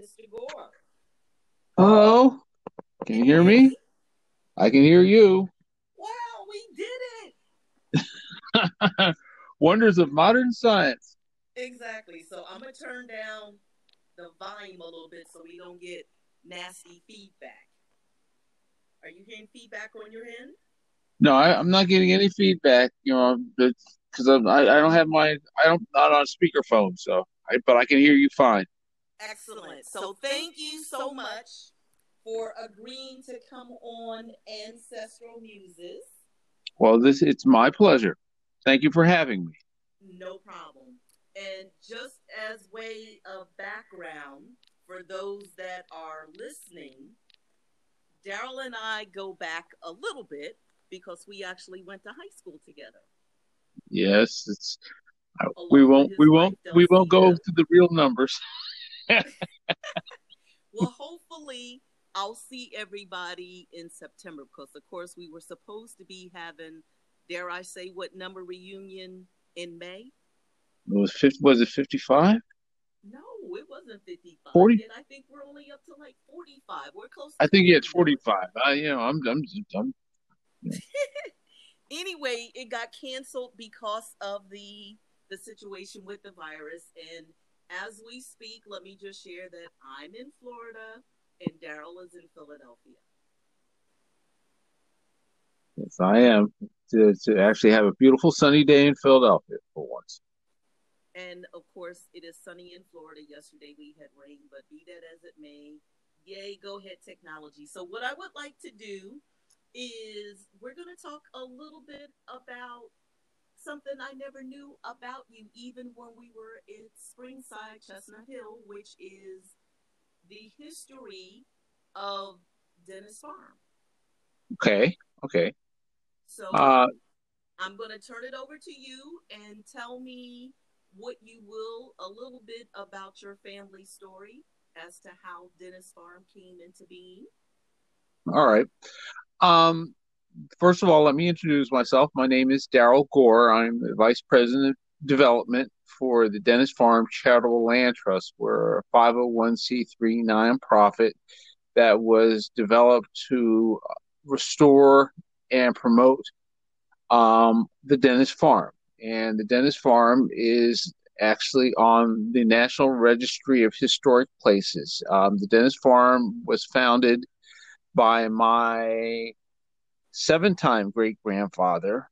Mr. Gore. Hello. Can you hear me? I can hear you. Wow, we did it. Wonders of modern science. Exactly. So I'm going to turn down the volume a little bit so we don't get nasty feedback. Are you getting feedback on your end? No, I, am not getting any feedback. You know, because I, I don't have my I don't not on speakerphone, so I, but I can hear you fine. Excellent. So thank you so much for agreeing to come on Ancestral Muses. Well, this it's my pleasure. Thank you for having me. No problem. And just as way of background for those that are listening, Darryl and I go back a little bit because we actually went to high school together. Yes, it's we won't we won't we won't go to the real numbers. well, hopefully I'll see everybody in September because of course we were supposed to be having dare I say what number reunion in May? It was 50, was it 55? No, it wasn't 55. 40? I think we're only up to like 45. We're close. I think yeah, it's 45. I, you know, I'm, I'm, I'm. Yeah. anyway, it got canceled because of the the situation with the virus. And as we speak, let me just share that I'm in Florida and Darryl is in Philadelphia. Yes, I am. To, to actually have a beautiful sunny day in Philadelphia for once. And of course, it is sunny in Florida. Yesterday we had rain, but be that as it may, yay, go ahead technology. So, what I would like to do is we're going to talk a little bit about something I never knew about you, even when we were in Springside, Chestnut Hill, which is the history of Dennis Farm. Okay. Okay. So uh, I'm going to turn it over to you and tell me what you will a little bit about your family story as to how Dennis Farm came into being. All right. Um, first of all, let me introduce myself. My name is Darryl Gore. I'm the Vice President of Development for the Dennis Farm Charitable Land Trust. We're a 501c3 nonprofit that was developed to restore and promote um, the Dennis Farm and the Dennis Farm is actually on the National Registry of Historic Places. Um, the Dennis Farm was founded by my seven time great grandfather,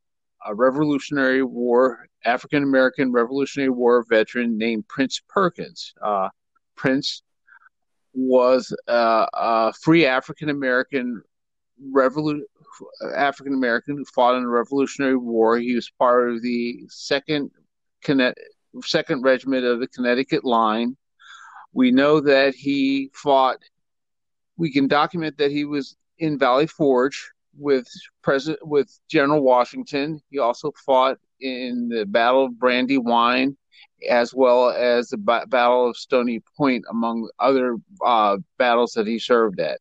a Revolutionary War, African American Revolutionary War veteran named Prince Perkins. Uh, Prince was uh, a free African American African American who fought in the Revolutionary War. He was part of the second second regiment of the Connecticut Line. We know that he fought. We can document that he was in Valley Forge with President with General Washington. He also fought in the Battle of Brandywine, as well as the ba- Battle of Stony Point, among other uh, battles that he served at.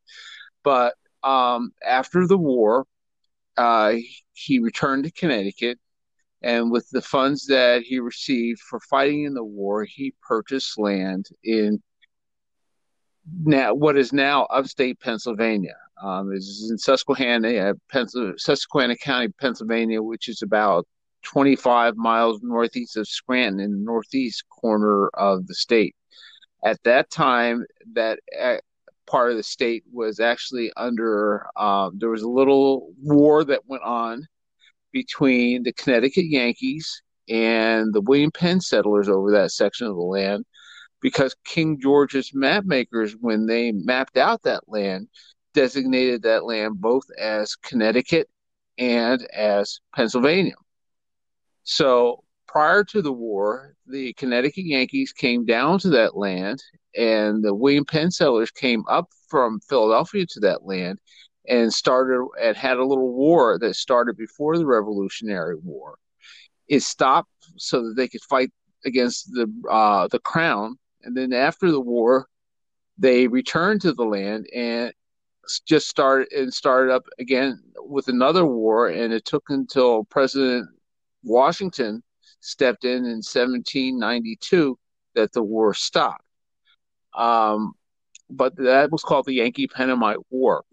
But um, after the war, uh, he returned to Connecticut, and with the funds that he received for fighting in the war, he purchased land in now what is now upstate Pennsylvania. Um, is in Susquehanna, uh, Susquehanna County, Pennsylvania, which is about 25 miles northeast of Scranton in the northeast corner of the state. At that time, that uh, part of the state was actually under um, there was a little war that went on between the Connecticut Yankees and the William Penn settlers over that section of the land because King George's map makers when they mapped out that land designated that land both as Connecticut and as Pennsylvania. So prior to the war, the Connecticut Yankees came down to that land and the William Penn settlers came up from Philadelphia to that land and started and had a little war that started before the Revolutionary War. It stopped so that they could fight against the uh, the crown, and then after the war, they returned to the land and just started and started up again with another war. And it took until President Washington stepped in in 1792 that the war stopped. Um, but that was called the Yankee Pennamite War.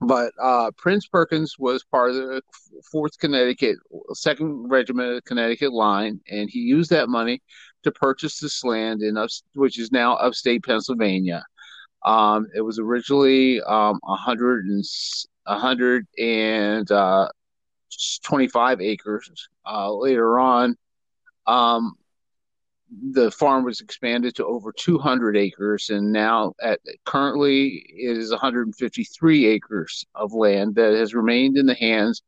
But uh, Prince Perkins was part of the Fourth Connecticut, Second Regiment of the Connecticut Line, and he used that money to purchase this land in up, which is now upstate Pennsylvania. Um, it was originally um, 100 and 125 uh, acres. Uh, later on, um, the farm was expanded to over 200 acres, and now at currently it is 153 acres of land that has remained in the hands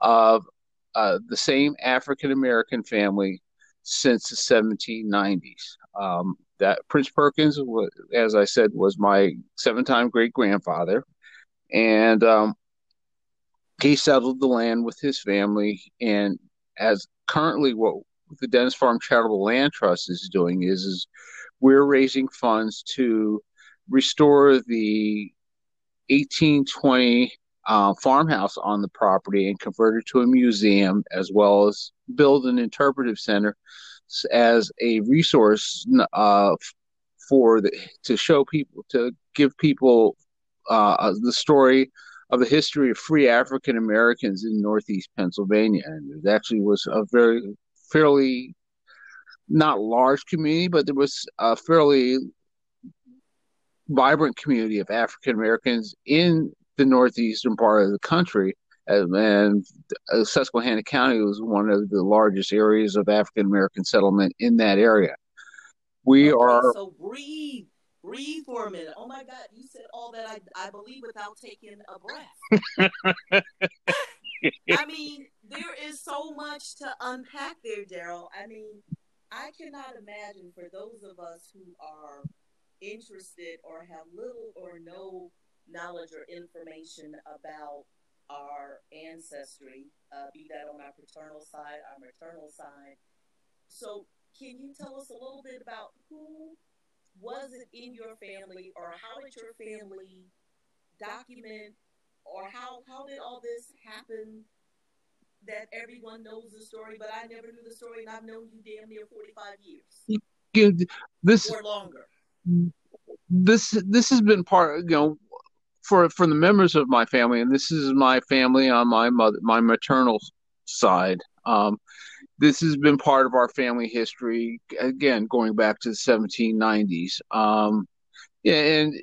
of uh, the same African American family since the 1790s. Um, that Prince Perkins, as I said, was my seven-time great grandfather, and um, he settled the land with his family. And as currently, what the Dennis Farm Charitable Land Trust is doing is, is we're raising funds to restore the 1820 uh, farmhouse on the property and convert it to a museum, as well as build an interpretive center as a resource uh, for the to show people to give people uh, the story of the history of free African Americans in Northeast Pennsylvania, and it actually was a very fairly not large community, but there was a fairly vibrant community of African Americans in the northeastern part of the country. And uh, Susquehanna County was one of the largest areas of African American settlement in that area. We okay, are. So breathe, breathe for a minute. Oh my God, you said all that I, I believe without taking a breath. I mean, there is so much to unpack there, Darryl. I mean, I cannot imagine for those of us who are interested or have little or no knowledge or information about our ancestry, uh, be that on our paternal side, our maternal side. So, can you tell us a little bit about who was it in your family, or how did your family document, or how how did all this happen? That everyone knows the story, but I never knew the story, and I've known you damn near forty-five years. This or longer. This this has been part. You know, for for the members of my family, and this is my family on my mother, my maternal side. Um, this has been part of our family history again, going back to the 1790s. Um, and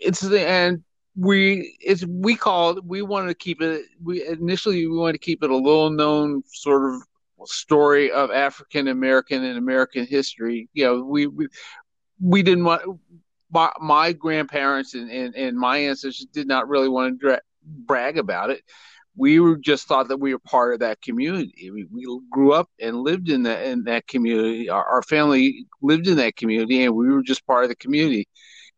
it's the and we it's we called we wanted to keep it. We initially we wanted to keep it a little known sort of story of African American and American history. You know, we we we didn't want my, my grandparents and, and, and my ancestors did not really want to dra- brag about it. We were just thought that we were part of that community. We, we grew up and lived in that in that community. Our, our family lived in that community, and we were just part of the community.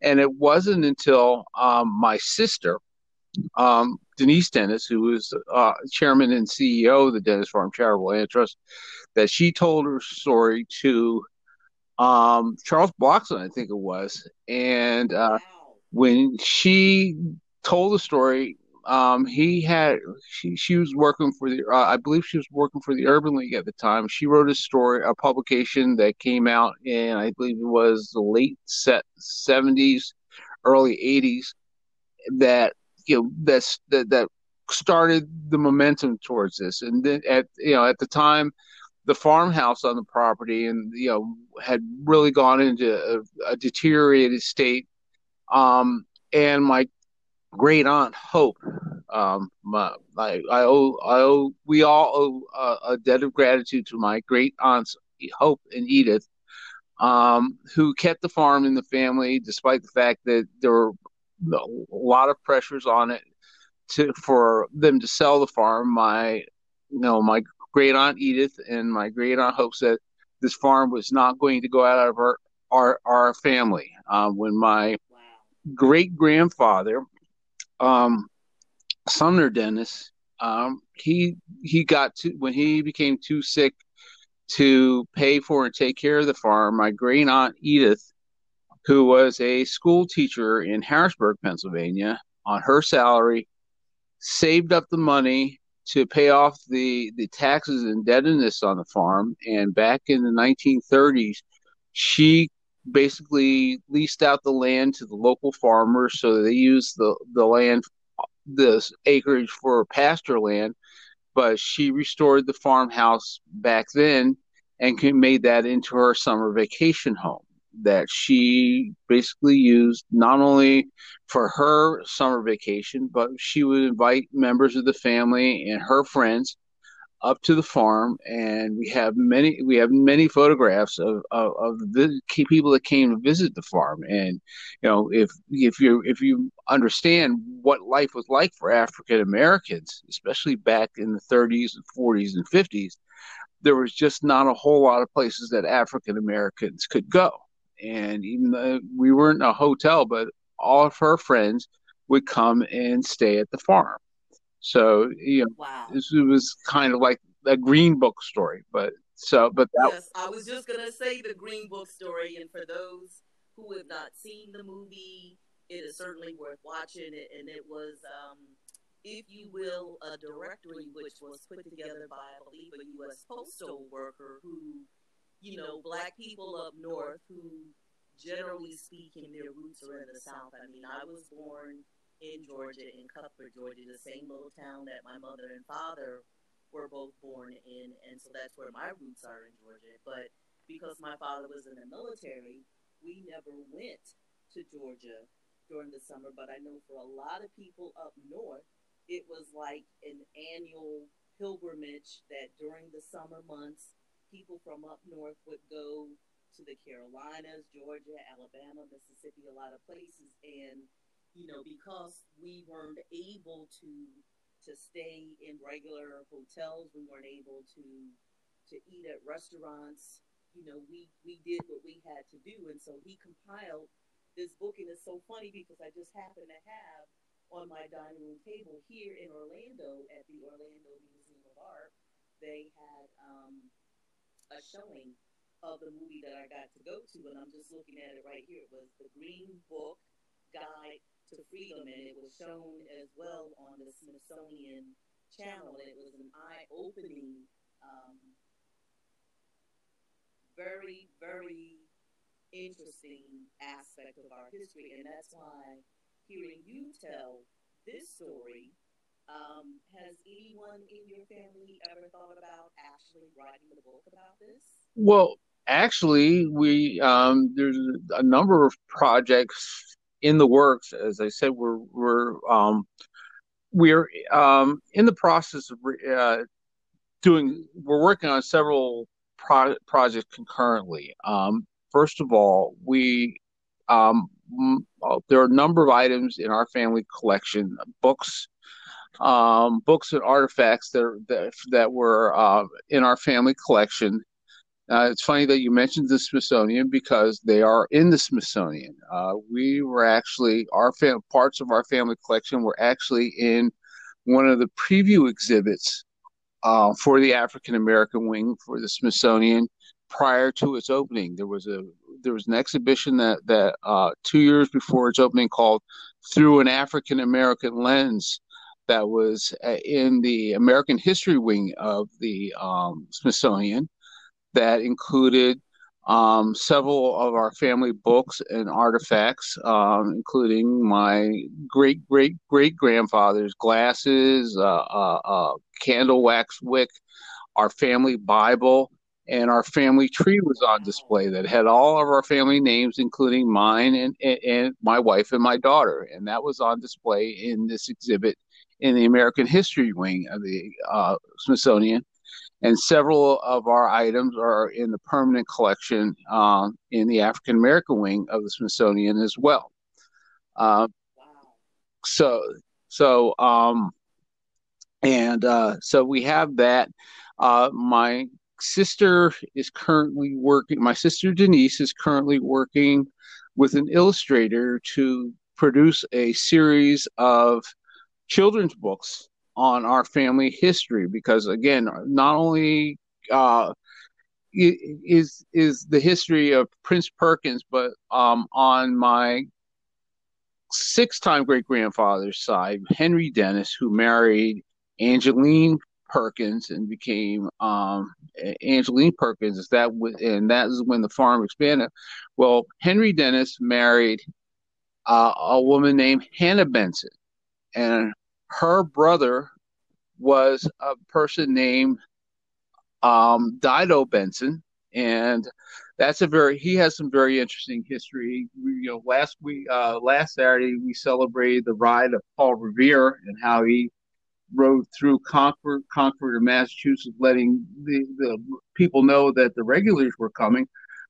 And it wasn't until um, my sister, um, Denise Dennis, who was uh, chairman and CEO of the Dennis Farm Charitable Land Trust, that she told her story to um, Charles Blockson, I think it was. And uh, when she told the story, um, he had she she was working for the uh, I believe she was working for the Urban League at the time. She wrote a story, a publication that came out in I believe it was the late set seventies, early eighties, that you know that's that that started the momentum towards this. And then at you know at the time the farmhouse on the property and you know had really gone into a, a deteriorated state. Um, and my great aunt hope um, my, I, I owe i owe we all owe a, a, debt of gratitude to my great aunts hope and edith um, who kept the farm in the family despite the fact that there were a lot of pressures on it to for them to sell the farm. My you know my great aunt Edith and my great aunt Hope said this farm was not going to go out of our our, our family. Um, when my great grandfather, um, Sumner Dennis, um, he he got to when he became too sick to pay for and take care of the farm. My great aunt Edith, who was a school teacher in Harrisburg, Pennsylvania, on her salary, saved up the money to pay off the, the taxes and indebtedness on the farm. And back in the 1930s, she basically leased out the land to the local farmers, so they used the the land, this acreage for pasture land. But she restored the farmhouse back then and made that into her summer vacation home that she basically used not only for her summer vacation, but she would invite members of the family and her friends up to the farm, and we have many we have many photographs of of, of the people that came to visit the farm. And you know, if if you if you understand what life was like for African Americans, especially back in the 30s and 40s and 50s, there was just not a whole lot of places that African Americans could go and even though we weren't a hotel, but all of her friends would come and stay at the farm. So you know, wow. this was kind of like a Green Book story, but so but that, yes, I was just gonna say the Green Book story, and for those who have not seen the movie, it is certainly worth watching. It, and it was, um, if you will, a directory which was put together by, I believe, a U.S. postal worker who you know, black people up north who, generally speaking, their roots are in the South. I mean, I was born in Georgia, in Cuthbert, Georgia, the same little town that my mother and father were both born in, and so that's where my roots are in Georgia. But because my father was in the military, we never went to Georgia during the summer. But I know for a lot of people up north, it was like an annual pilgrimage that during the summer months people from up north would go to the Carolinas, Georgia, Alabama, Mississippi, a lot of places. And, you know, because we weren't able to to stay in regular hotels, we weren't able to to eat at restaurants. You know, we we did what we had to do, and so he compiled this book, and it's so funny because I just happen to have on my dining room table here in Orlando at the Orlando Museum of Art. They had um, a showing of the movie that I got to go to, and I'm just looking at it right here. It was the Green Book Guide to Freedom, and it was shown as well on the Smithsonian Channel. And it was an eye-opening, um, very, very interesting aspect of our history, and that's why hearing you tell this story um, has anyone in your family ever thought about actually writing a book about this? Well, actually, we um, there's a number of projects in the works. As I said, we're we're um, we're um, in the process of uh, doing. We're working on several pro- projects concurrently. Um, first of all, we um, uh, there are a number of items in our family collection, books, um, books and artifacts that that, that were uh, in our family collection. Uh, it's funny that you mentioned the Smithsonian because they are in the Smithsonian. Uh, we were actually our fam- parts of our family collection were actually in one of the preview exhibits uh, for the African American wing for the Smithsonian prior to its opening. There was a there was an exhibition that that uh, two years before its opening called "Through an African American Lens," that was uh, in the American History Wing of the um, Smithsonian that included um, several of our family books and artifacts, um, including my great great great grandfather's glasses, uh, uh, uh, candle wax wick, our family Bible, and our family tree was on display that had all of our family names, including mine and, and, and my wife and my daughter, and that was on display in this exhibit in the American History Wing of the uh, Smithsonian, and several of our items are in the permanent collection uh, in the African American Wing of the Smithsonian as well. Uh. So, so, um, and uh, so we have that. Uh, my sister is currently working. My sister Denise is currently working with an illustrator to produce a series of children's books on our family history because again not only uh, is is the history of Prince Perkins, but um, on my six-time great grandfather's side, Henry Dennis, who married Angeline Perkins and became um, Angeline Perkins. is That was, and that is when the farm expanded. Well, Henry Dennis married uh, a woman named Hannah Benson, and her brother was a person named um, Dido Benson, and that's a very he has some very interesting history. We, you know, last week, uh, last Saturday, we celebrated the ride of Paul Revere and how he rode through Concord, Concord, Massachusetts, letting the, the people know that the regulars were coming.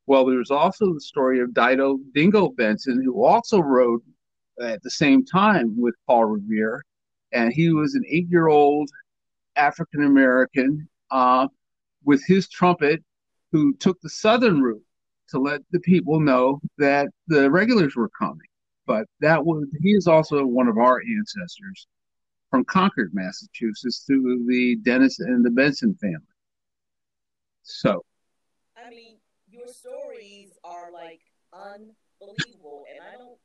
Well, there's also the story of Dido Dingo Benson, who also rode at the same time with Paul Revere, and he was an eight-year-old African American uh, with his trumpet who took the southern route to let the people know that the regulars were coming. But that was he is also one of our ancestors from Concord, Massachusetts, through the Dennis and the Benson family. So, I mean, your stories are like unbelievable, and I don't,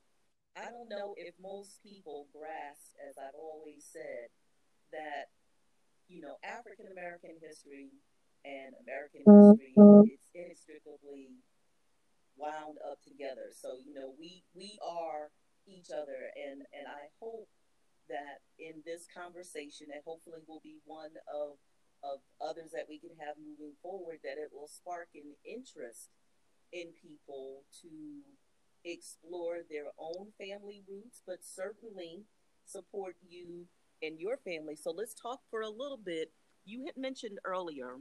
know if most people grasp, as I've always said, that you know African American history and American history is inextricably wound up together. So you know, we we are each other, and and I hope that in this conversation, that hopefully will be one of of others that we can have moving forward, that it will spark an interest in people to explore their own family roots, but certainly support you and your family. So let's talk for a little bit. You had mentioned earlier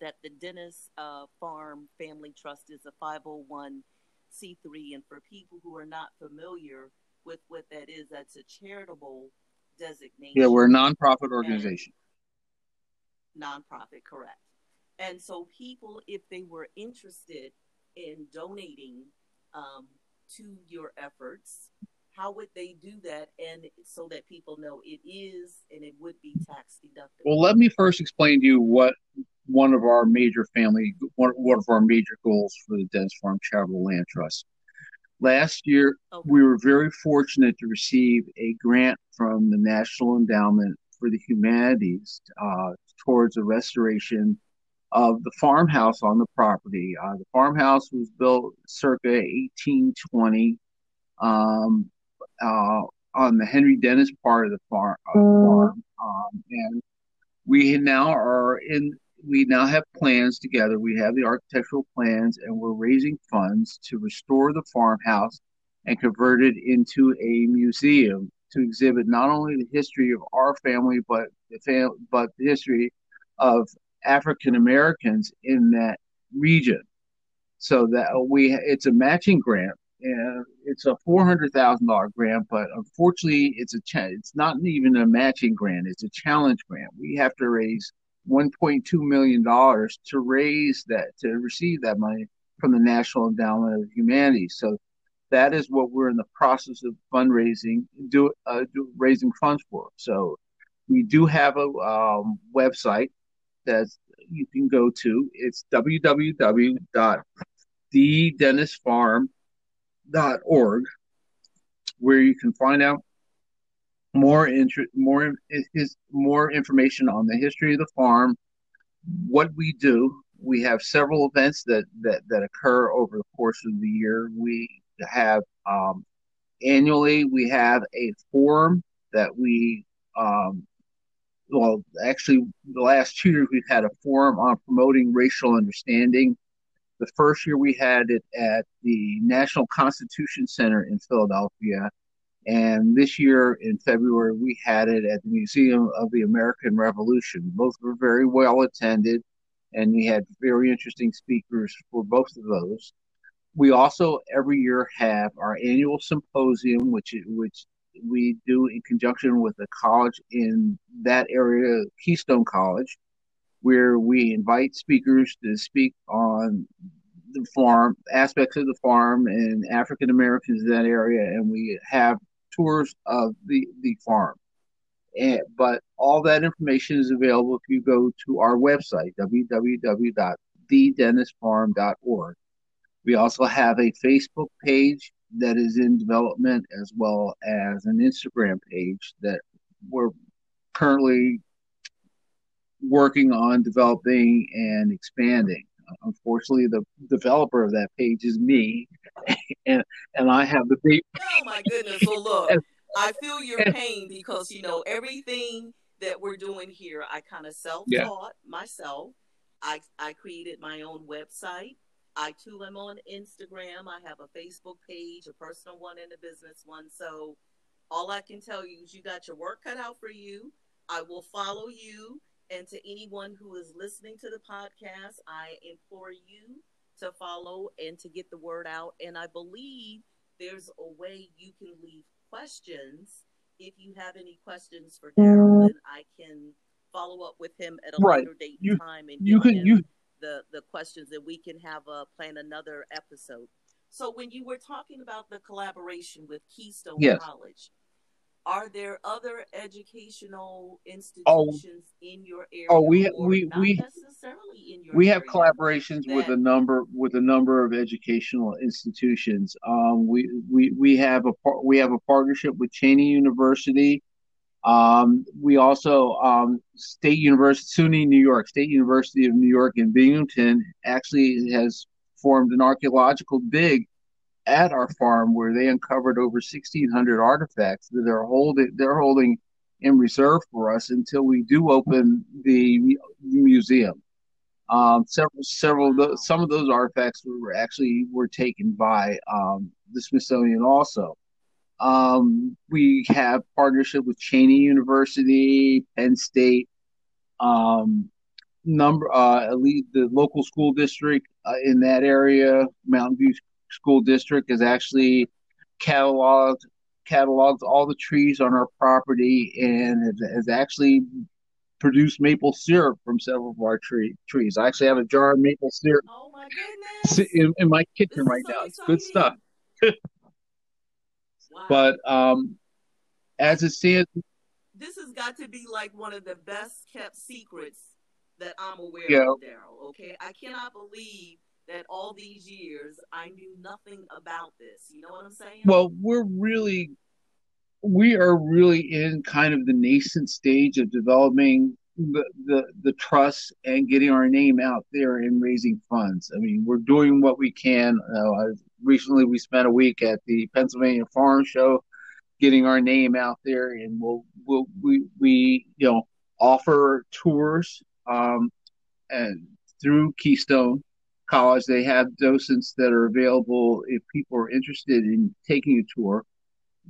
that the Dennis uh, Farm Family Trust is a 501c3. And for people who are not familiar with what that is, that's a charitable designation. Yeah, we're a nonprofit organization. Nonprofit, correct. And so, people, if they were interested in donating um, to your efforts, how would they do that? And so that people know it is and it would be tax deductible. Well let me first explain to you what one of our major family one, one of our major goals for the dennis farm charitable land trust. Last year okay. we were very fortunate to receive a grant from the national endowment for the humanities uh, towards the restoration of the farmhouse on the property uh, the farmhouse was built circa 1820 um, uh, on the Henry Dennis part of the farm, uh, farm. Um, and we now are in. We now have plans together. We have the architectural plans, and we're raising funds to restore the farmhouse and convert it into a museum to exhibit not only the history of our family, but the fam- but the history of African Americans in that region. So that we, it's a matching grant and it's a four hundred thousand dollar grant, but unfortunately, it's a ch- it's not even a matching grant; it's a challenge grant. We have to raise one point two million dollars to raise that to receive that money from the National Endowment of Humanities. So that is what we're in the process of fundraising, do, uh, do raising funds for. So we do have a um, website that you can go to. It's www.thedennisfarm.com where you can find out more interest, more is more information on the history of the farm, what we do. We have several events that that that occur over the course of the year. We have um, annually we have a forum that we um, well actually the last two years we've had a forum on promoting racial understanding the first year we had it at the National Constitution Center in Philadelphia. And this year in February, we had it at the Museum of the American Revolution. Both were very well attended, and we had very interesting speakers for both of those. We also every year have our annual symposium, which which we do in conjunction with a college in that area, Keystone College, where we invite speakers to speak on the farm, aspects of the farm, and African Americans in that area, and we have tours of the the farm. And, but all that information is available if you go to our website www.thedennisfarm.org. We also have a Facebook page that is in development as well as an Instagram page that we're currently working on developing and expanding. Unfortunately, the developer of that page is me, and and I have the big. Oh my goodness! So look, I feel your pain because you know everything that we're doing here. I kind of self-taught yeah. myself. I I created my own website. I too am on Instagram. I have a Facebook page, a personal one and a business one. So all I can tell you is you got your work cut out for you. I will follow you. And to anyone who is listening to the podcast, I implore you to follow and to get the word out. And I believe there's a way you can leave questions. If you have any questions for mm-hmm. Darryl, then I can follow up with him at a right. later date you, time and you can you the the questions that we can have uh, plan another episode. So when you were talking about the collaboration with Keystone yes. College, are there other educational institutions oh, in your area? Oh, we we we we have collaborations that... with a number with a number of educational institutions. Um, we we we have a we have a partnership with Cheyney University. Um, we also um, State University, SUNY New York, State University of New York in Binghamton actually has formed an archaeological dig at our farm where they uncovered over 1,600 artifacts that they're holding they're holding in reserve for us until we do open the museum. Um, several several wow. those, some of those artifacts were actually were taken by um, the Smithsonian also. Um, we have partnership with Cheyney University, Penn State, um, number uh, elite, the local school district uh, in that area, Mountain View school district has actually cataloged cataloged all the trees on our property and has, has actually produced maple syrup from several of our tree, trees. I actually have a jar of maple syrup oh. In, in my kitchen right so now. It's good stuff. wow. But um, as it stands, this has got to be like one of the best kept secrets that I'm aware yeah. of, Darryl. Okay, I cannot believe that all these years I knew nothing about this. You know what I'm saying? Well, we're really we are really in kind of the nascent stage of developing the, the the trust and getting our name out there and raising funds. I mean, we're doing what we can. Uh, recently, we spent a week at the Pennsylvania Farm Show, getting our name out there, and we'll we'll we we you know offer tours um, and through Keystone college. They have docents that are available if people are interested in taking a tour.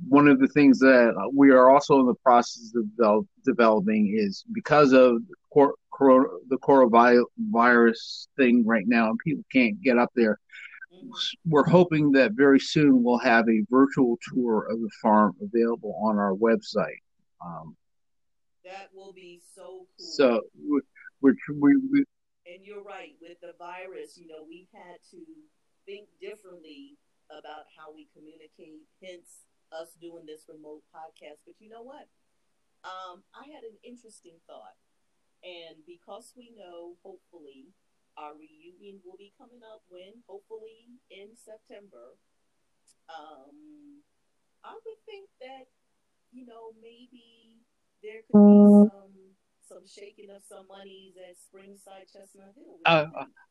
One of the things that we are also in the process of develop, developing is because of cor- corona, the coronavirus thing right now, and people can't get up there. We're hoping that very soon we'll have a virtual tour of the farm available on our website. Um, that will be so cool. So we're, we're, we, and you're right with the virus you know we've had to think differently about how we communicate hence us doing this remote podcast but you know what um, i had an interesting thought and because we know hopefully our reunion will be coming up when hopefully in september um, i would think that you know maybe there could be some some shaking of some monies at Springside Chestnut Hill. Uh,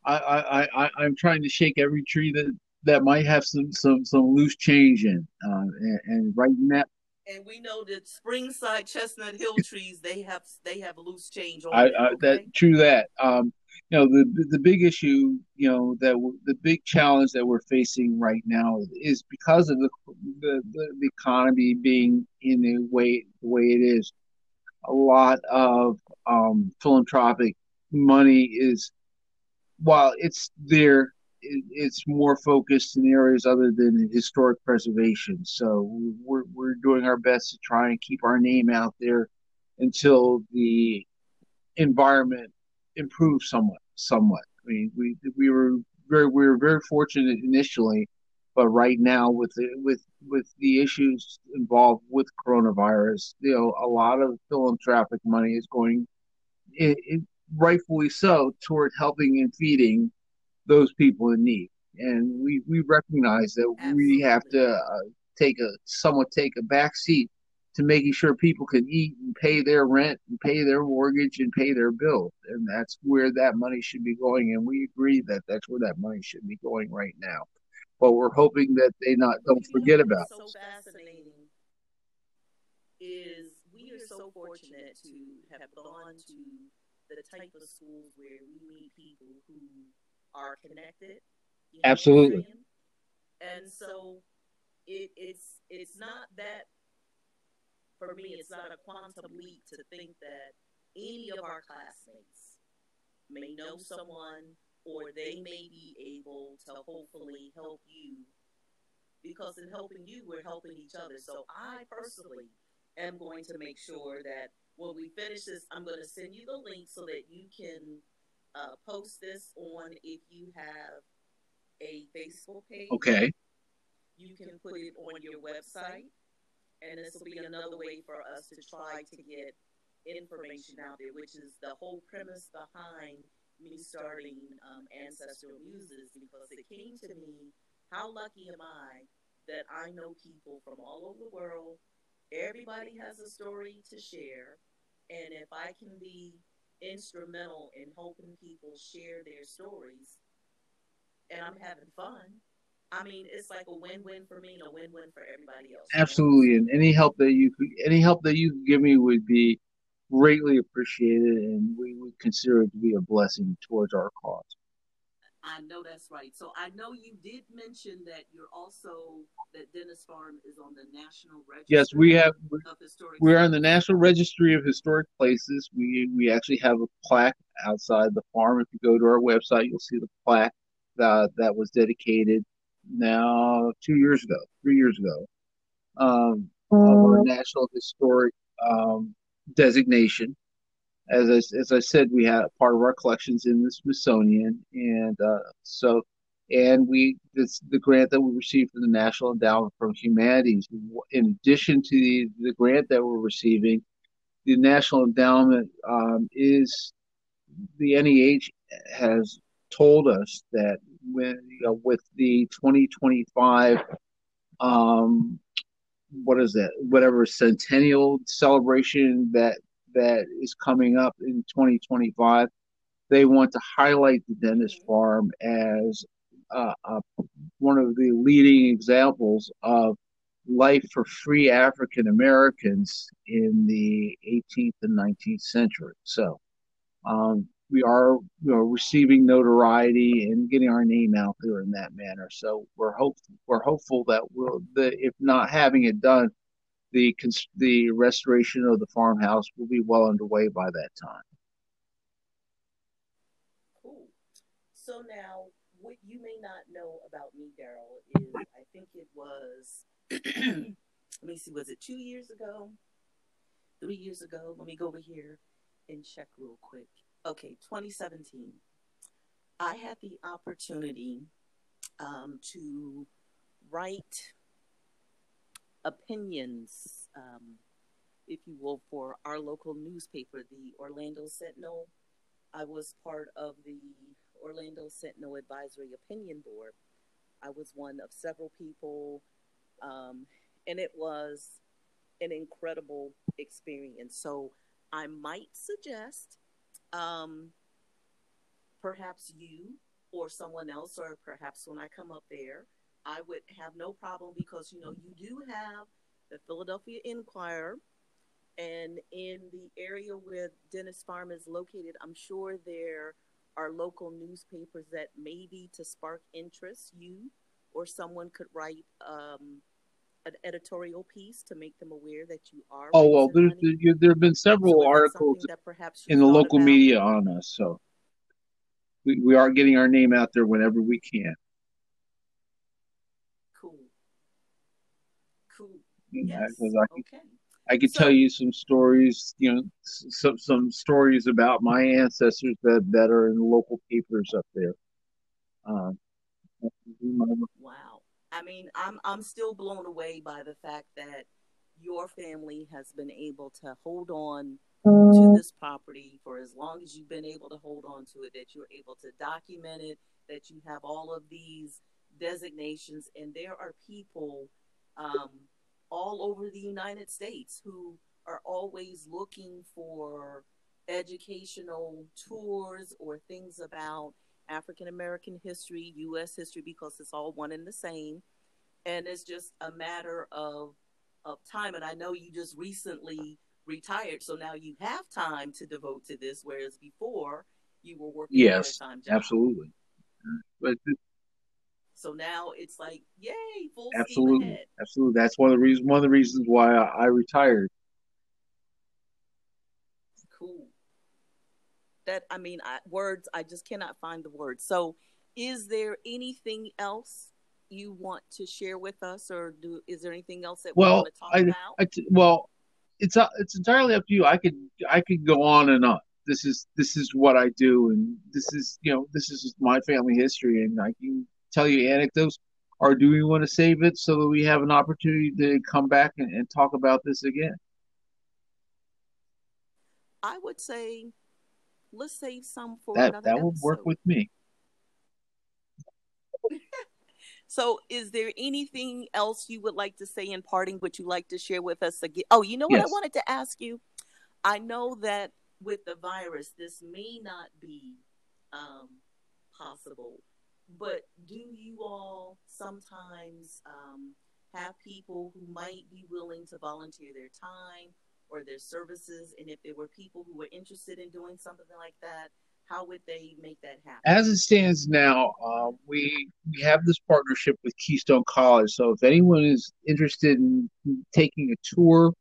I, I, I, I'm trying to shake every tree that, that might have some, some, some loose change in, uh, and, and right that. And we know that Springside Chestnut Hill trees they have they have loose change on. I, them, okay? that true that. Um, you know the the big issue you know that the big challenge that we're facing right now is because of the the, the economy being in the way the way it is a lot of um, philanthropic money is, while it's there, it, it's more focused in areas other than historic preservation. So we're, we're doing our best to try and keep our name out there until the environment improves somewhat. Somewhat. I mean, we we were very we were very fortunate initially but right now, with the, with with the issues involved with coronavirus, you know, a lot of philanthropic money is going, it, it, rightfully so, toward helping and feeding those people in need. And we we recognize that Absolutely. we have to uh, take a somewhat take a back seat to making sure people can eat and pay their rent and pay their mortgage and pay their bills. And that's where that money should be going. And we agree that that's where that money should be going right now. But we're hoping that they not don't forget about. So fascinating is we are so fortunate to have gone to the type of schools where we meet people who are connected. Absolutely. And so it, it's it's not that for me, it's not a quantum leap to think that any of our classmates may know someone or they may be able to hopefully help you because in helping you, we're helping each other. So I personally am going to make sure that when we finish this, I'm going to send you the link so that you can uh, post this on if you have a Facebook page. Okay. You can put it on your website and this will be another way for us to try to get information out there, which is the whole premise behind me starting um, Ancestral Muses because it came to me, how lucky am I that I know people from all over the world. Everybody has a story to share. And if I can be instrumental in helping people share their stories and I'm having fun, I mean, it's like a win-win for me and a win-win for everybody else. Absolutely, and any help that you could, any help that you could give me would be greatly appreciated, and we would consider it to be a blessing towards our cause. I know that's right. So I know you did mention that you're also that Dennis Farm is on the National Register. Yes, we have. We're on the National Registry of Historic Places. We we actually have a plaque outside the farm. If you go to our website, you'll see the plaque that that was dedicated now two years ago, three years ago, um, of our National Historic um, designation. As I, as I said, we had part of our collections in the Smithsonian, and uh, so and we this the grant that we received from the National Endowment for Humanities. In addition to the, the grant that we're receiving, the National Endowment um, is the NEH has told us that when you know, with the 2025 um, what is that whatever centennial celebration that that is coming up in 2025 they want to highlight the Dennis farm as uh, uh, one of the leading examples of life for free African Americans in the 18th and 19th century. So, um, we are you know, receiving notoriety and getting our name out there in that manner. So we're hopeful we're hopeful that we'll the if not having it done, the the restoration of the farmhouse will be well underway by that time. Cool. So now, what you may not know about me, Darryl, is I think it was. let me see. Was it two years ago? Three years ago? Let me go over here and check real quick okay, 2017, I had the opportunity um, to write opinions, um, if you will, for our local newspaper, the Orlando Sentinel. I was part of the Orlando Sentinel Advisory Opinion Board. I was one of several people, um, and it was an incredible experience. So I might suggest um, perhaps you or someone else, or perhaps when I come up there, I would have no problem because you know you do have the Philadelphia Inquirer, and in the area where Dennis Farm is located, I'm sure there are local newspapers that maybe to spark interest, you or someone could write um, an editorial piece to make them aware that you are. Oh well, there's, there, there have been several so articles in the local about? media on us, so we, we are getting our name out there whenever we can. Cool. Yes. I, okay. I could so, tell you some stories, you know, some some stories about my ancestors that that are in local papers up there. Um, wow. I mean, I'm I'm still blown away by the fact that your family has been able to hold on to this property for as long as you've been able to hold on to it, that you're able to document it, that you have all of these designations, and there are people um, all over the United States who are always looking for educational tours or things about African American history, U.S. history, because it's all one and the same. And it's just a matter of of time. And I know you just recently retired, so now you have time to devote to this, whereas before you were working yes, absolutely. But so now it's like, yay, full absolutely, absolutely. That's one of the reasons. One of the reasons why I, I retired. Cool. That I mean, I, words. I just cannot find the words. So, is there anything else you want to share with us, or do is there anything else that well, we want to talk I, about? I, well, it's uh, it's entirely up to you. I could I could go on and on. This is this is what I do, and this is you know this is my family history, and I can tell you anecdotes, or do we want to save it so that we have an opportunity to come back and, and talk about this again? I would say let's save some for that. Another that would work with me. so, is there anything else you would like to say in parting? Would you like to share with us again? Oh, you know what yes. I wanted to ask you. I know that with the virus, this may not be um, possible but do you all sometimes um, have people who might be willing to volunteer their time or their services? And if there were people who were interested in doing something like that, how would they make that happen? As it stands now, uh, we we have this partnership with Keystone College. So if anyone is interested in taking a tour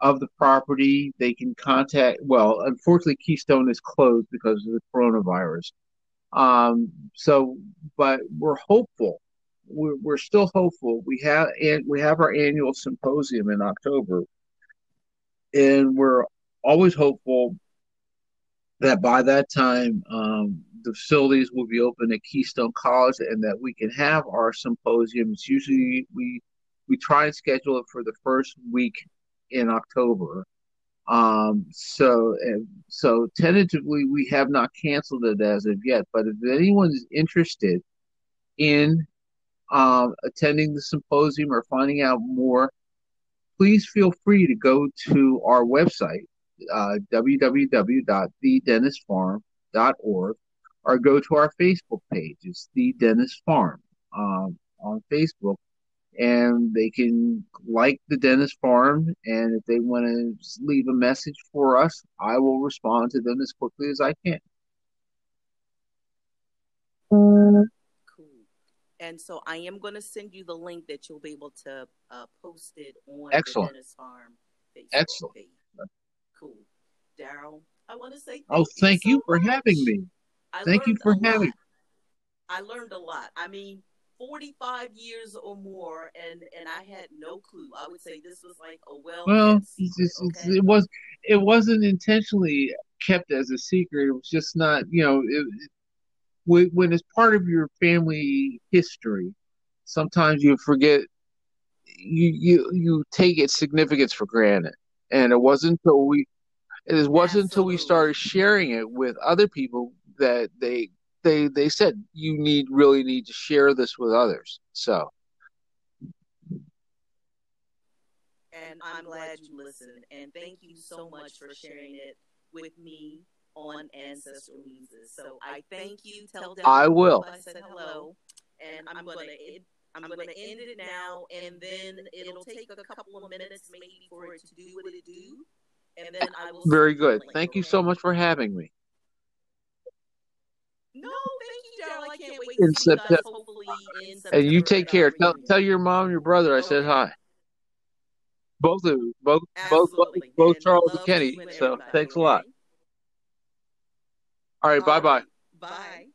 of the property, they can contact. Well, unfortunately, Keystone is closed because of the coronavirus. Um, so, but we're hopeful. We're, we're still hopeful. We have and we have our annual symposium in October, and we're always hopeful that by that time um, the facilities will be open at Keystone College, and that we can have our symposiums. Usually, we we try and schedule it for the first week in October. Um, so, so tentatively, we have not canceled it as of yet. But if anyone is interested in um, attending the symposium or finding out more, please feel free to go to our website, uh, www.thedennisfarm.org, or go to our Facebook page. It's The Dennis Farm um, on Facebook and they can like the Dennis farm and if they want to leave a message for us i will respond to them as quickly as i can. Cool. And so i am going to send you the link that you'll be able to uh, post it on excellent. the Dennis farm Facebook excellent. page. cool. Darryl i want to say thank oh thank you, you so for much. having me. I thank you for having lot. i learned a lot. I mean 45 years or more and and I had no clue. I would say this was like a well Well, it's just, okay? it was it wasn't intentionally kept as a secret. It was just not, you know, it, it, when it's part of your family history, sometimes you forget you you you take its significance for granted. And it wasn't until we it wasn't Absolutely. until we started sharing it with other people that they they they said you need really need to share this with others. So and I'm glad you listened. And thank you so much for sharing it with me on Ancestor Muses. So I thank you. Tell them I will. I said hello, and I'm gonna I'm gonna end it now, and then it'll take a couple of minutes maybe for it to do what it do, and then I will. Very good. Thank you so much for having me. No, thank you, Darryl. I can't wait in to see September. you guys hopefully in September. And you take care. Tell, tell your mom and your brother I said hi. Both of both Absolutely. both both Charles and Kenny. So thanks a lot. All right, bye bye. Bye.